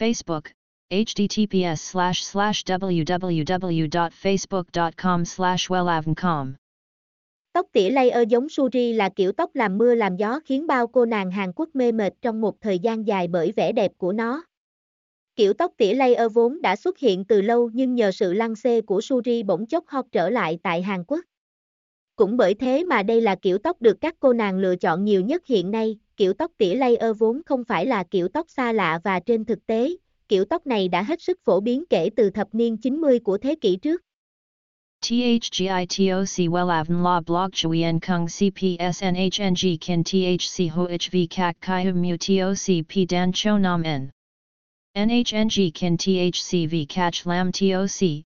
Facebook, https slash slash www.facebook.com slash wellavncom. Tóc tỉa layer giống Suri là kiểu tóc làm mưa làm gió khiến bao cô nàng Hàn Quốc mê mệt trong một thời gian dài bởi vẻ đẹp của nó. Kiểu tóc tỉa layer vốn đã xuất hiện từ lâu nhưng nhờ sự lăng xê của Suri bỗng chốc hot trở lại tại Hàn Quốc. Cũng bởi thế mà đây là kiểu tóc được các cô nàng lựa chọn nhiều nhất hiện nay, kiểu tóc tỉa layer vốn không phải là kiểu tóc xa lạ và trên thực tế, kiểu tóc này đã hết sức phổ biến kể từ thập niên 90 của thế kỷ trước. THGITOC WELAVN La Blog Chuyen Kung CPSNHNG Kin THC HOHV Kak Kai Hum Mu TOC P Dan Cho Nam N NHNG Kin THC V Catch Lam TOC